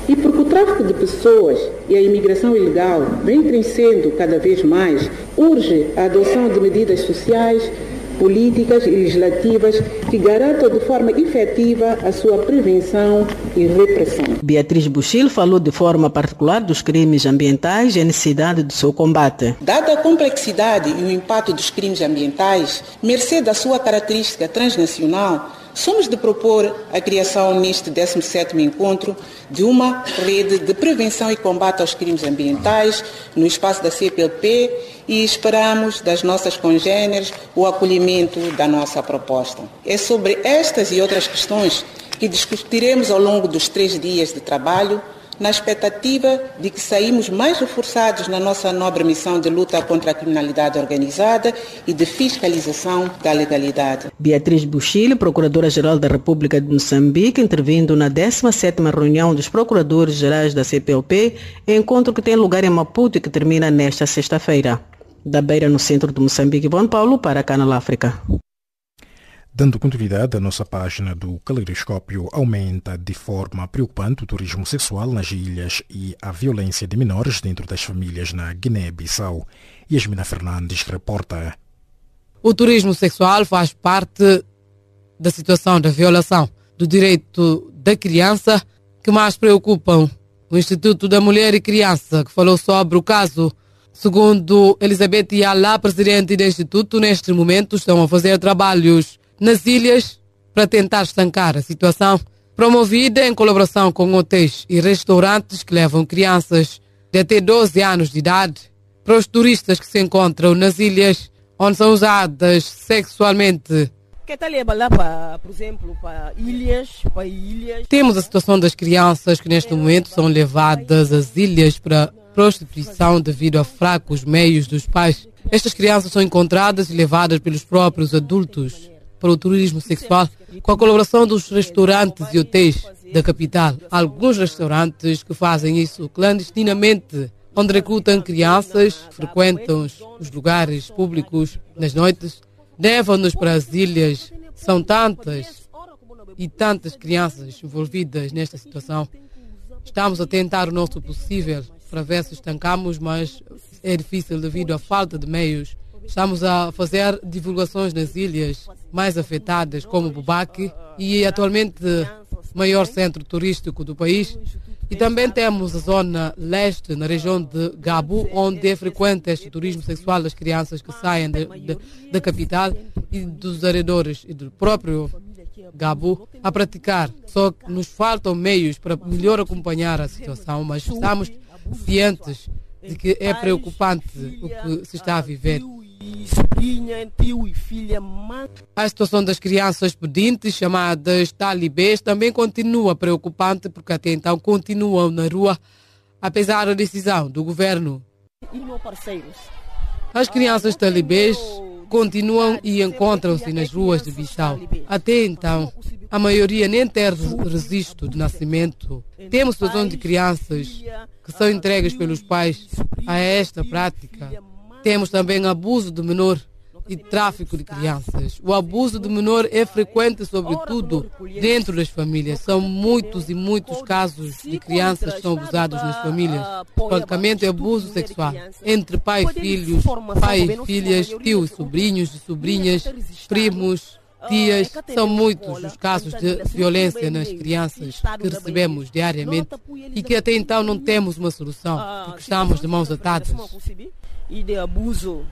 E porque o tráfico de pessoas e a imigração ilegal vem crescendo cada vez mais, urge a adoção de medidas sociais políticas e legislativas que garantam de forma efetiva a sua prevenção e repressão. Beatriz Buchil falou de forma particular dos crimes ambientais e a necessidade do seu combate. Dada a complexidade e o impacto dos crimes ambientais, mercê da sua característica transnacional, somos de propor a criação neste 17º encontro de uma rede de prevenção e combate aos crimes ambientais no espaço da CPLP e esperamos das nossas congêneres o acolhimento da nossa proposta. É sobre estas e outras questões que discutiremos ao longo dos três dias de trabalho na expectativa de que saímos mais reforçados na nossa nobre missão de luta contra a criminalidade organizada e de fiscalização da legalidade. Beatriz Buchile, Procuradora-Geral da República de Moçambique, intervindo na 17ª reunião dos Procuradores-Gerais da CPLP, encontro que tem lugar em Maputo e que termina nesta sexta-feira. Da Beira, no centro de Moçambique, Bom Paulo, para Canal África. Dando continuidade à nossa página do Caleidoscópio, aumenta de forma preocupante o turismo sexual nas ilhas e a violência de menores dentro das famílias na Guiné-Bissau. Yasmina Fernandes reporta. O turismo sexual faz parte da situação da violação do direito da criança que mais preocupam o Instituto da Mulher e Criança, que falou sobre o caso. Segundo Elizabeth Yala, presidente do Instituto, neste momento estão a fazer trabalhos nas ilhas para tentar estancar a situação, promovida em colaboração com hotéis e restaurantes que levam crianças de até 12 anos de idade para os turistas que se encontram nas ilhas onde são usadas sexualmente. Que tal para, por exemplo, para ilhas, para ilhas? Temos a situação das crianças que neste momento são levadas às ilhas para prostituição devido a fracos meios dos pais. Estas crianças são encontradas e levadas pelos próprios adultos para o turismo sexual com a colaboração dos restaurantes e hotéis da capital. Alguns restaurantes que fazem isso clandestinamente, onde recrutam crianças, frequentam os lugares públicos nas noites, levam-nos para as ilhas. São tantas e tantas crianças envolvidas nesta situação. Estamos a tentar o nosso possível para ver se estancamos, mas é difícil devido à falta de meios Estamos a fazer divulgações nas ilhas mais afetadas, como Bubaque, e atualmente maior centro turístico do país. E também temos a zona leste, na região de Gabu, onde é frequente este turismo sexual das crianças que saem da capital e dos arredores e do próprio Gabu a praticar. Só que nos faltam meios para melhor acompanhar a situação, mas estamos cientes de que é preocupante o que se está a viver e sobrinha, tio e filha. Mãe. A situação das crianças pedintes, chamadas talibês, também continua preocupante porque até então continuam na rua, apesar da decisão do governo. E parceiros. As crianças talibês continuam e encontram-se nas ruas de Bissau. Até então, a maioria nem tem registro de nascimento. Temos situações de crianças que são entregues pelos pais a esta prática. Temos também abuso de menor e tráfico de crianças. O abuso de menor é frequente, sobretudo dentro das famílias. São muitos e muitos casos de crianças que são abusadas nas famílias. Praticamente é abuso sexual entre pai e filhos, pai e filhas, tios e sobrinhos e sobrinhas, primos, tias. São muitos os casos de violência nas crianças que recebemos diariamente e que até então não temos uma solução, porque estamos de mãos atadas. E de abuso.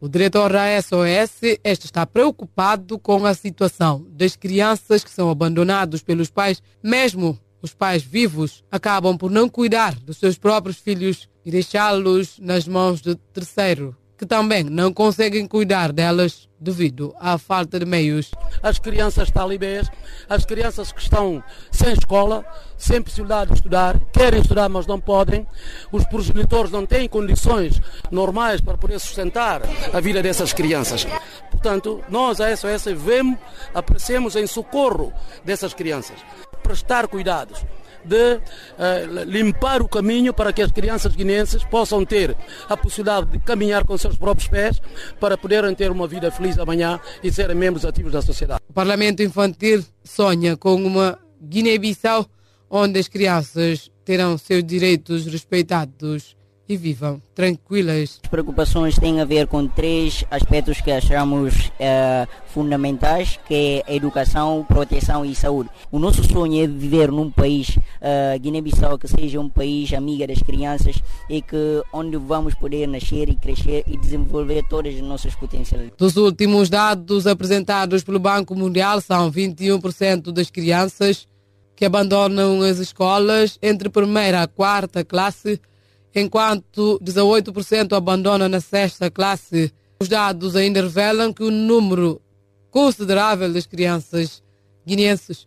O diretor da SOS este está preocupado com a situação das crianças que são abandonadas pelos pais, mesmo os pais vivos acabam por não cuidar dos seus próprios filhos e deixá-los nas mãos de terceiro que também não conseguem cuidar delas devido à falta de meios. As crianças talibês, as crianças que estão sem escola, sem possibilidade de estudar, querem estudar mas não podem, os progenitores não têm condições normais para poder sustentar a vida dessas crianças. Portanto, nós, a SOS, vemos, aparecemos em socorro dessas crianças, prestar cuidados de uh, limpar o caminho para que as crianças guineenses possam ter a possibilidade de caminhar com seus próprios pés para poderem ter uma vida feliz amanhã e serem membros ativos da sociedade. O Parlamento Infantil sonha com uma Guiné-Bissau onde as crianças terão seus direitos respeitados e vivam tranquilas. As preocupações têm a ver com três aspectos que achamos eh, fundamentais, que é educação, proteção e saúde. O nosso sonho é viver num país, uh, Guiné-Bissau, que seja um país amiga das crianças e que onde vamos poder nascer e crescer e desenvolver todas as nossas potencialidades. Dos últimos dados apresentados pelo Banco Mundial, são 21% das crianças que abandonam as escolas entre primeira a quarta classe enquanto 18% abandonam na sexta classe. Os dados ainda revelam que o número considerável das crianças guineenses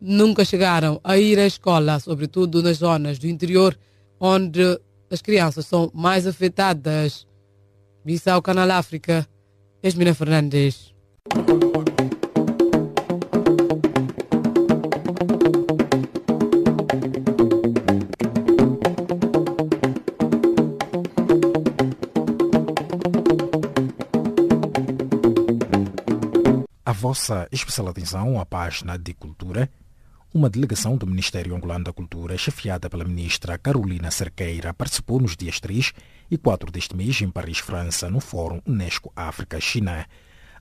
nunca chegaram a ir à escola, sobretudo nas zonas do interior, onde as crianças são mais afetadas. Bissau, Canal África, Esmina Fernandes. Vossa especial atenção à página de cultura, uma delegação do Ministério Angolano da Cultura, chefiada pela ministra Carolina Cerqueira, participou nos dias 3 e 4 deste mês em Paris, França, no Fórum Unesco África-China.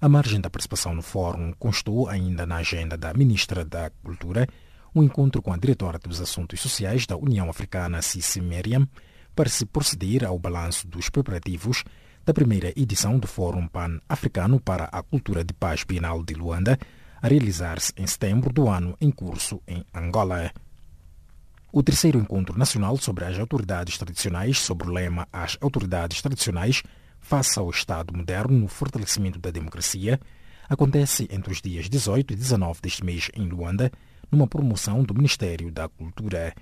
A margem da participação no fórum constou ainda na agenda da ministra da Cultura um encontro com a diretora dos Assuntos Sociais da União Africana, Cici Meriam, para se proceder ao balanço dos preparativos da primeira edição do Fórum Pan-Africano para a Cultura de Paz Bienal de Luanda, a realizar-se em setembro do ano em curso em Angola. O terceiro encontro nacional sobre as autoridades tradicionais, sobre o lema As autoridades tradicionais face ao Estado moderno no fortalecimento da democracia, acontece entre os dias 18 e 19 deste mês em Luanda, numa promoção do Ministério da Cultura.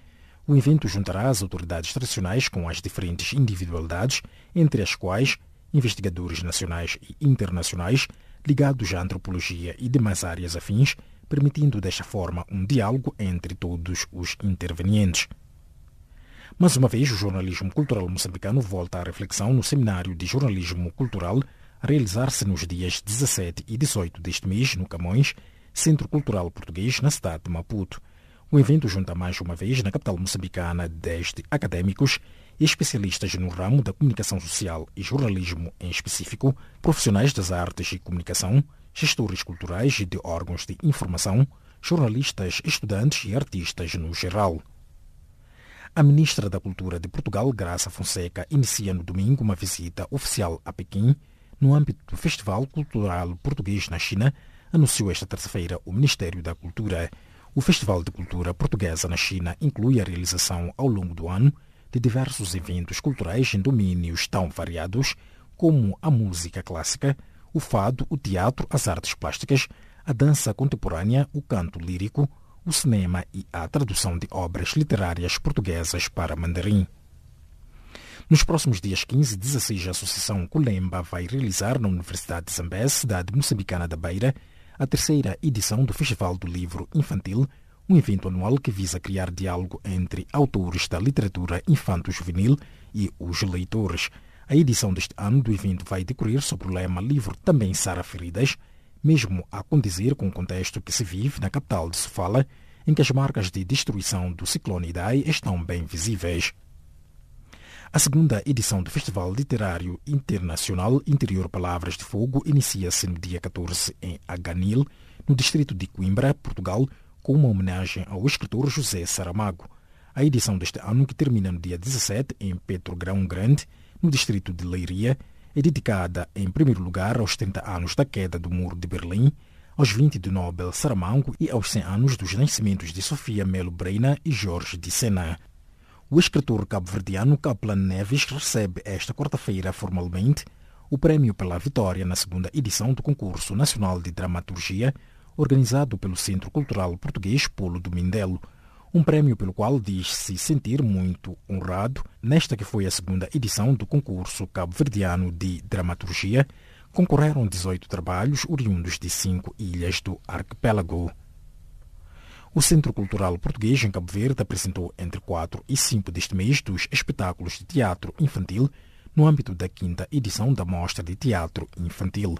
O evento juntará as autoridades tradicionais com as diferentes individualidades, entre as quais investigadores nacionais e internacionais ligados à antropologia e demais áreas afins, permitindo desta forma um diálogo entre todos os intervenientes. Mais uma vez, o jornalismo cultural moçambicano volta à reflexão no Seminário de Jornalismo Cultural a realizar-se nos dias 17 e 18 deste mês no Camões, Centro Cultural Português, na cidade de Maputo. O evento junta mais uma vez na capital moçambicana desde académicos especialistas no ramo da comunicação social e jornalismo em específico, profissionais das artes e comunicação, gestores culturais e de órgãos de informação, jornalistas, estudantes e artistas no geral. A ministra da Cultura de Portugal, Graça Fonseca, inicia no domingo uma visita oficial a Pequim no âmbito do Festival Cultural Português na China, anunciou esta terça-feira o Ministério da Cultura. O Festival de Cultura Portuguesa na China inclui a realização ao longo do ano de diversos eventos culturais em domínios tão variados como a música clássica, o fado, o teatro, as artes plásticas, a dança contemporânea, o canto lírico, o cinema e a tradução de obras literárias portuguesas para mandarim. Nos próximos dias 15 e 16, a Associação Culemba vai realizar na Universidade de Zambé, cidade moçambicana da Beira, a terceira edição do Festival do Livro Infantil, um evento anual que visa criar diálogo entre autores da literatura infanto-juvenil e os leitores. A edição deste ano do evento vai decorrer sobre o lema Livro também Sara Feridas, mesmo a condizer com o contexto que se vive na capital de Sofala, em que as marcas de destruição do ciclone Idai estão bem visíveis. A segunda edição do Festival Literário Internacional Interior Palavras de Fogo inicia-se no dia 14 em Aganil, no distrito de Coimbra, Portugal, com uma homenagem ao escritor José Saramago. A edição deste ano, que termina no dia 17 em Petrogrão Grande, no distrito de Leiria, é dedicada, em primeiro lugar, aos 30 anos da queda do Muro de Berlim, aos 20 de Nobel Saramago e aos 100 anos dos nascimentos de Sofia Melo Breina e Jorge de Sena. O escritor cabo-verdiano Kaplan Neves recebe esta quarta-feira formalmente o prémio pela vitória na segunda edição do Concurso Nacional de Dramaturgia, organizado pelo Centro Cultural Português Polo do Mindelo, um prémio pelo qual diz-se sentir muito honrado nesta que foi a segunda edição do concurso cabo-verdiano de dramaturgia. Concorreram 18 trabalhos oriundos de cinco ilhas do arquipélago. O Centro Cultural Português em Cabo Verde apresentou entre 4 e 5 deste mês dos espetáculos de teatro infantil no âmbito da quinta edição da Mostra de Teatro Infantil,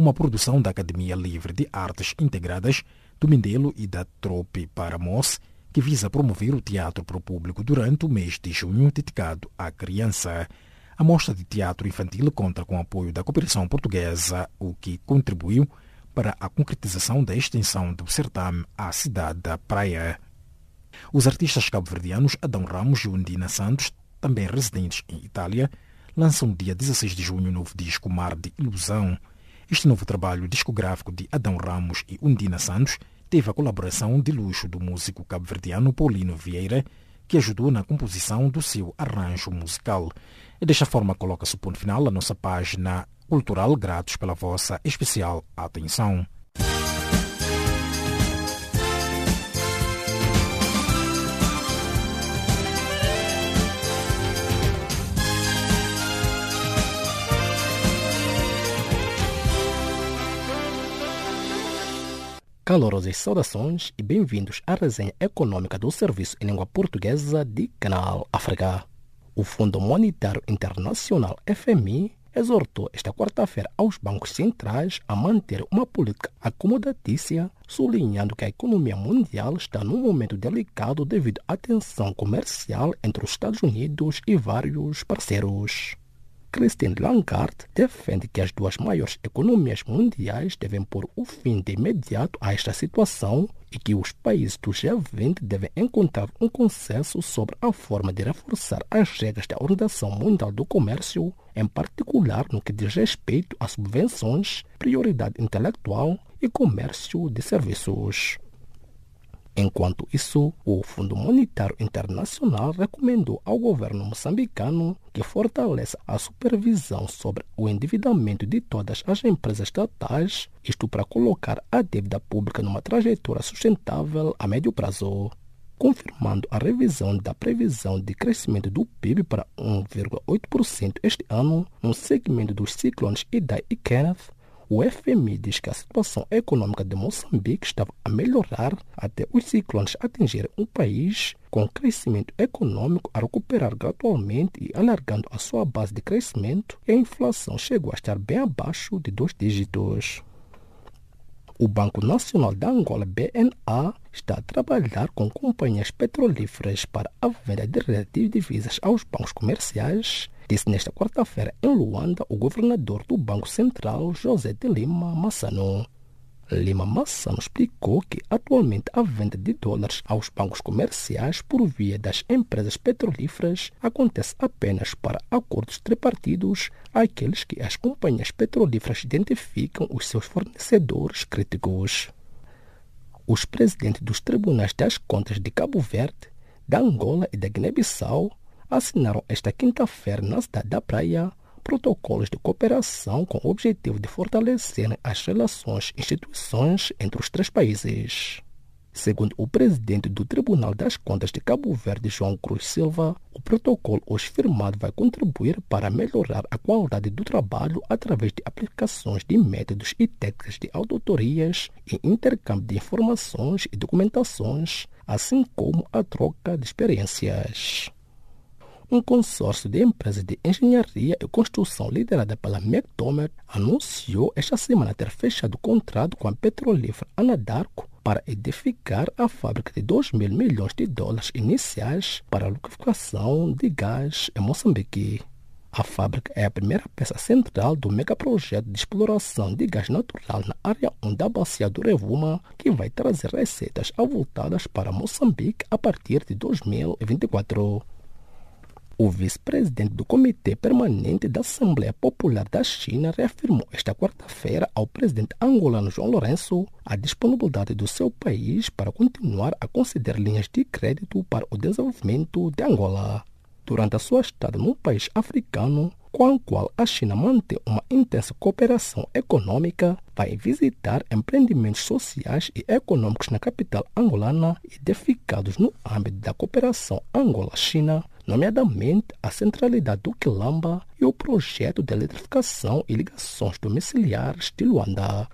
uma produção da Academia Livre de Artes Integradas do Mindelo e da Trope para Moss, que visa promover o teatro para o público durante o mês de junho dedicado à criança. A Mostra de Teatro Infantil conta com o apoio da cooperação portuguesa, o que contribuiu para a concretização da extensão do certame à cidade da Praia. Os artistas cabo-verdianos Adão Ramos e Undina Santos, também residentes em Itália, lançam no dia 16 de junho o novo disco Mar de Ilusão. Este novo trabalho discográfico de Adão Ramos e Undina Santos teve a colaboração de luxo do músico cabo-verdiano Paulino Vieira, que ajudou na composição do seu arranjo musical. E desta forma coloca-se o ponto final a nossa página cultural. Gratos pela vossa especial atenção. Calorosas saudações e bem-vindos à resenha econômica do Serviço em Língua Portuguesa de Canal África. O Fundo Monetário Internacional FMI exortou esta quarta-feira aos bancos centrais a manter uma política acomodatícia, sublinhando que a economia mundial está num momento delicado devido à tensão comercial entre os Estados Unidos e vários parceiros. Christine Lagarde defende que as duas maiores economias mundiais devem pôr o fim de imediato a esta situação e que os países do G20 devem encontrar um consenso sobre a forma de reforçar as regras da Organização Mundial do Comércio, em particular no que diz respeito a subvenções, prioridade intelectual e comércio de serviços. Enquanto isso, o Fundo Monetário Internacional recomendou ao governo moçambicano que fortaleça a supervisão sobre o endividamento de todas as empresas estatais, isto para colocar a dívida pública numa trajetória sustentável a médio prazo. Confirmando a revisão da previsão de crescimento do PIB para 1,8% este ano, no segmento dos ciclones Idai e Kenneth, o FMI diz que a situação econômica de Moçambique estava a melhorar até os ciclones atingirem um país com crescimento econômico a recuperar gradualmente e alargando a sua base de crescimento e a inflação chegou a estar bem abaixo de dois dígitos. O Banco Nacional da Angola, BNA, está a trabalhar com companhias petrolíferas para a venda de divisas aos bancos comerciais disse nesta quarta-feira em Luanda o governador do Banco Central, José de Lima Massano. Lima Massano explicou que atualmente a venda de dólares aos bancos comerciais por via das empresas petrolíferas acontece apenas para acordos tripartidos, aqueles que as companhias petrolíferas identificam os seus fornecedores críticos. Os presidentes dos tribunais das contas de Cabo Verde, da Angola e da Guiné-Bissau assinaram esta quinta-feira na cidade da Praia protocolos de cooperação com o objetivo de fortalecer as relações e instituições entre os três países. Segundo o presidente do Tribunal das Contas de Cabo Verde, João Cruz Silva, o protocolo hoje firmado vai contribuir para melhorar a qualidade do trabalho através de aplicações de métodos e técnicas de auditorias e intercâmbio de informações e documentações, assim como a troca de experiências um consórcio de empresas de engenharia e construção liderada pela McDonald anunciou esta semana ter fechado contrato com a petrolífera Anadarko para edificar a fábrica de 2 mil milhões de dólares iniciais para a liquefação de gás em Moçambique. A fábrica é a primeira peça central do megaprojeto de exploração de gás natural na área 1 da bacia do Revuma, que vai trazer receitas avultadas para Moçambique a partir de 2024. O vice-presidente do Comitê Permanente da Assembleia Popular da China reafirmou esta quarta-feira ao presidente angolano João Lourenço a disponibilidade do seu país para continuar a conceder linhas de crédito para o desenvolvimento de Angola. Durante a sua estada no país africano, com o qual a China mantém uma intensa cooperação econômica, vai visitar empreendimentos sociais e econômicos na capital angolana edificados no âmbito da cooperação Angola-China nomeadamente a centralidade do Quilamba e o projeto de eletrificação e ligações domiciliares de Luanda.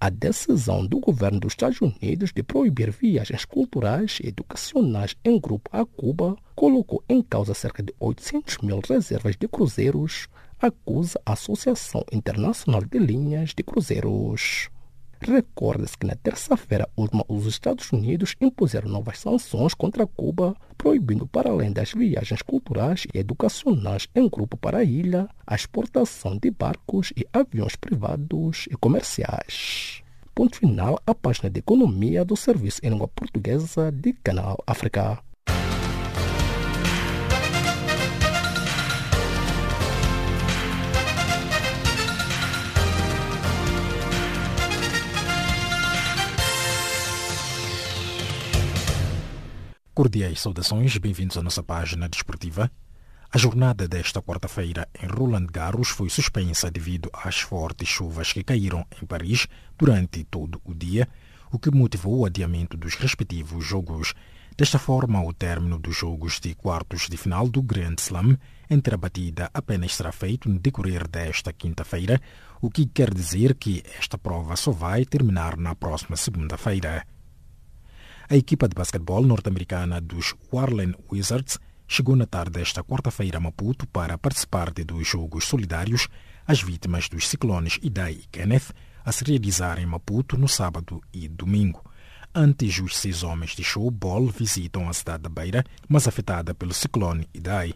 A decisão do governo dos Estados Unidos de proibir viagens culturais e educacionais em grupo a Cuba colocou em causa cerca de 800 mil reservas de cruzeiros, acusa a Associação Internacional de Linhas de Cruzeiros. Recorda-se que na terça-feira última os Estados Unidos impuseram novas sanções contra Cuba, proibindo, para além das viagens culturais e educacionais em grupo para a ilha, a exportação de barcos e aviões privados e comerciais. Ponto final à página de economia do Serviço em Língua Portuguesa de Canal África. Cordiais saudações, bem-vindos à nossa página desportiva. A jornada desta quarta-feira em Roland Garros foi suspensa devido às fortes chuvas que caíram em Paris durante todo o dia, o que motivou o adiamento dos respectivos jogos. Desta forma, o término dos jogos de quartos de final do Grand Slam entre a batida apenas será feito no decorrer desta quinta-feira, o que quer dizer que esta prova só vai terminar na próxima segunda-feira. A equipa de basquetebol norte-americana dos Warlen Wizards chegou na tarde desta quarta-feira a Maputo para participar de dois jogos solidários às vítimas dos ciclones Idai e Kenneth a se realizar em Maputo no sábado e domingo. Antes, os seis homens de showball visitam a cidade da Beira, mas afetada pelo ciclone Idai.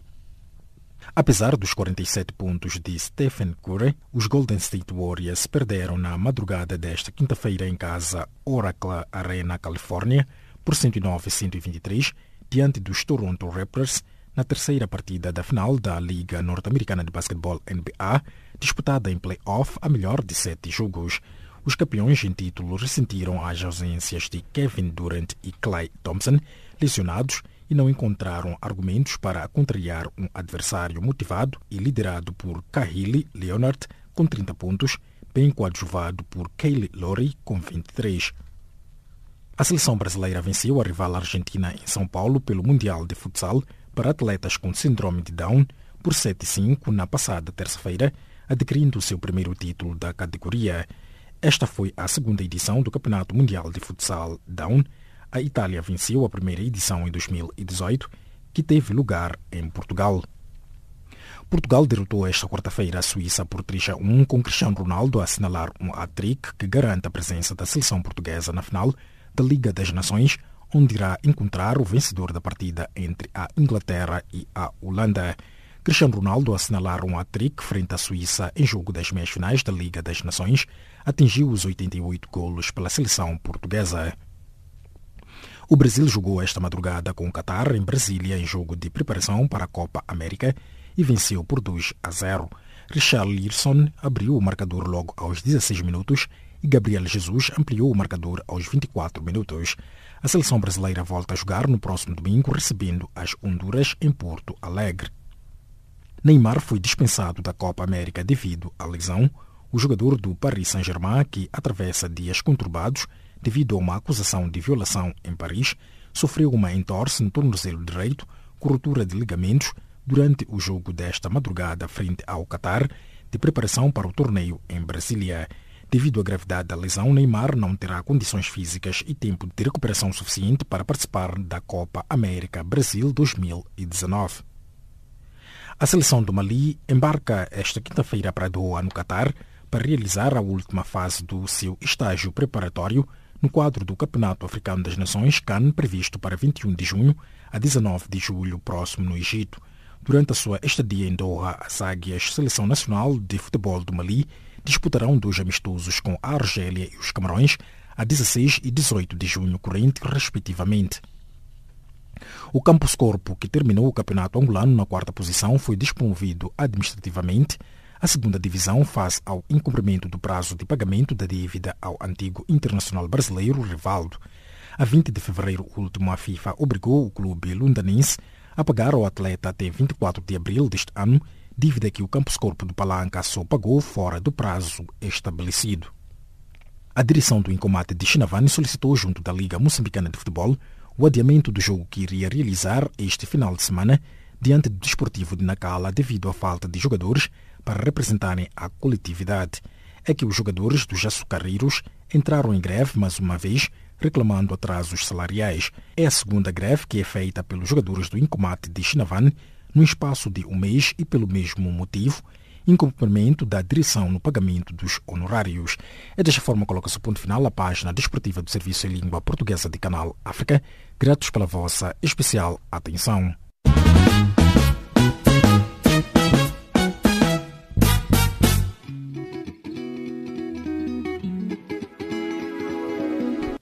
Apesar dos 47 pontos de Stephen Curry, os Golden State Warriors perderam na madrugada desta quinta-feira em casa Oracle Arena, Califórnia, por 109-123 diante dos Toronto Raptors na terceira partida da final da Liga Norte-Americana de Basquetebol NBA, disputada em play-off a melhor de sete jogos. Os campeões em título ressentiram as ausências de Kevin Durant e Clay Thompson, lesionados, e não encontraram argumentos para contrariar um adversário motivado e liderado por Kahili Leonard, com 30 pontos, bem coadjuvado por Kaylee Lowry, com 23. A seleção brasileira venceu a rival argentina em São Paulo pelo Mundial de Futsal para atletas com síndrome de Down por 7-5 na passada terça-feira, adquirindo seu primeiro título da categoria. Esta foi a segunda edição do Campeonato Mundial de Futsal Down. A Itália venceu a primeira edição em 2018, que teve lugar em Portugal. Portugal derrotou esta quarta-feira a Suíça por 3 a 1, com Cristiano Ronaldo a assinalar um hat-trick que garante a presença da seleção portuguesa na final da Liga das Nações, onde irá encontrar o vencedor da partida entre a Inglaterra e a Holanda. Cristiano Ronaldo, a assinalar um hat-trick frente à Suíça em jogo das meias finais da Liga das Nações, atingiu os 88 golos pela seleção portuguesa. O Brasil jogou esta madrugada com o Qatar em Brasília em jogo de preparação para a Copa América e venceu por 2 a 0. Richarlison abriu o marcador logo aos 16 minutos e Gabriel Jesus ampliou o marcador aos 24 minutos. A seleção brasileira volta a jogar no próximo domingo, recebendo as Honduras em Porto Alegre. Neymar foi dispensado da Copa América devido à lesão. O jogador do Paris Saint-Germain, que atravessa dias conturbados devido a uma acusação de violação em Paris, sofreu uma entorse no tornozelo direito, com ruptura de ligamentos, durante o jogo desta madrugada frente ao Qatar, de preparação para o torneio em Brasília. Devido à gravidade da lesão, Neymar não terá condições físicas e tempo de recuperação suficiente para participar da Copa América Brasil 2019. A seleção do Mali embarca esta quinta-feira para Doha, no Catar, para realizar a última fase do seu estágio preparatório no quadro do Campeonato Africano das Nações, CAN, previsto para 21 de junho a 19 de julho próximo no Egito. Durante a sua estadia em Doha, as águias Seleção Nacional de Futebol do Mali disputarão dois amistosos com a Argélia e os Camarões a 16 e 18 de junho corrente, respectivamente. O Campus Corpo, que terminou o campeonato angolano na quarta posição, foi despromovido administrativamente à segunda divisão face ao incumprimento do prazo de pagamento da dívida ao antigo internacional brasileiro Rivaldo. A 20 de fevereiro último, a FIFA obrigou o clube lundanense a pagar ao atleta até 24 de abril deste ano, dívida que o Campus Corpo do Palanca só pagou fora do prazo estabelecido. A direção do Incomate de Chinavani solicitou junto da Liga Moçambicana de Futebol o adiamento do jogo que iria realizar este final de semana diante do Desportivo de Nacala devido à falta de jogadores para representarem a coletividade. É que os jogadores dos açucarreiros entraram em greve mais uma vez, reclamando atrasos salariais. É a segunda greve que é feita pelos jogadores do Incomate de Chinavan no espaço de um mês e pelo mesmo motivo, incumprimento da direção no pagamento dos honorários. É desta forma que coloca-se o ponto final a página desportiva do Serviço em Língua Portuguesa de Canal África. Gratos pela vossa especial atenção.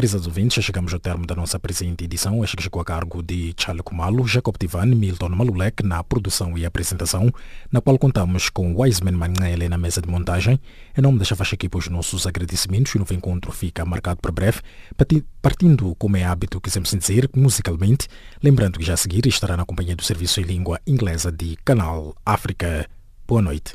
Prezados ouvintes, chegamos ao termo da nossa presente edição. Esta que chegou a cargo de Charles Kumalo, Jacob Tivan, Milton Malulek na produção e apresentação, na qual contamos com Wiseman Manele na mesa de montagem. Em nome desta faixa aqui, os nossos agradecimentos e o novo encontro fica marcado para breve, partindo, como é hábito, quisemos dizer, musicalmente, lembrando que já a seguir estará na companhia do Serviço em Língua Inglesa de Canal África. Boa noite.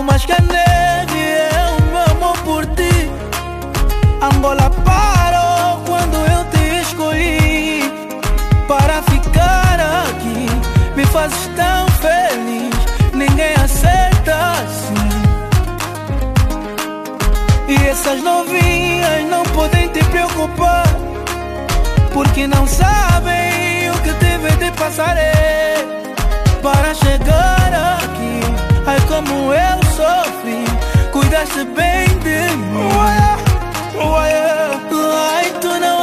Mais que neve, eu me amo por ti. Angola parou quando eu te escolhi. Para ficar aqui, me fazes tão feliz. Ninguém aceita assim. E essas novinhas não podem te preocupar. Porque não sabem o que tive de passar para chegar aqui. Ai como eu sofri, cuidaste bem de mim. Ai tu não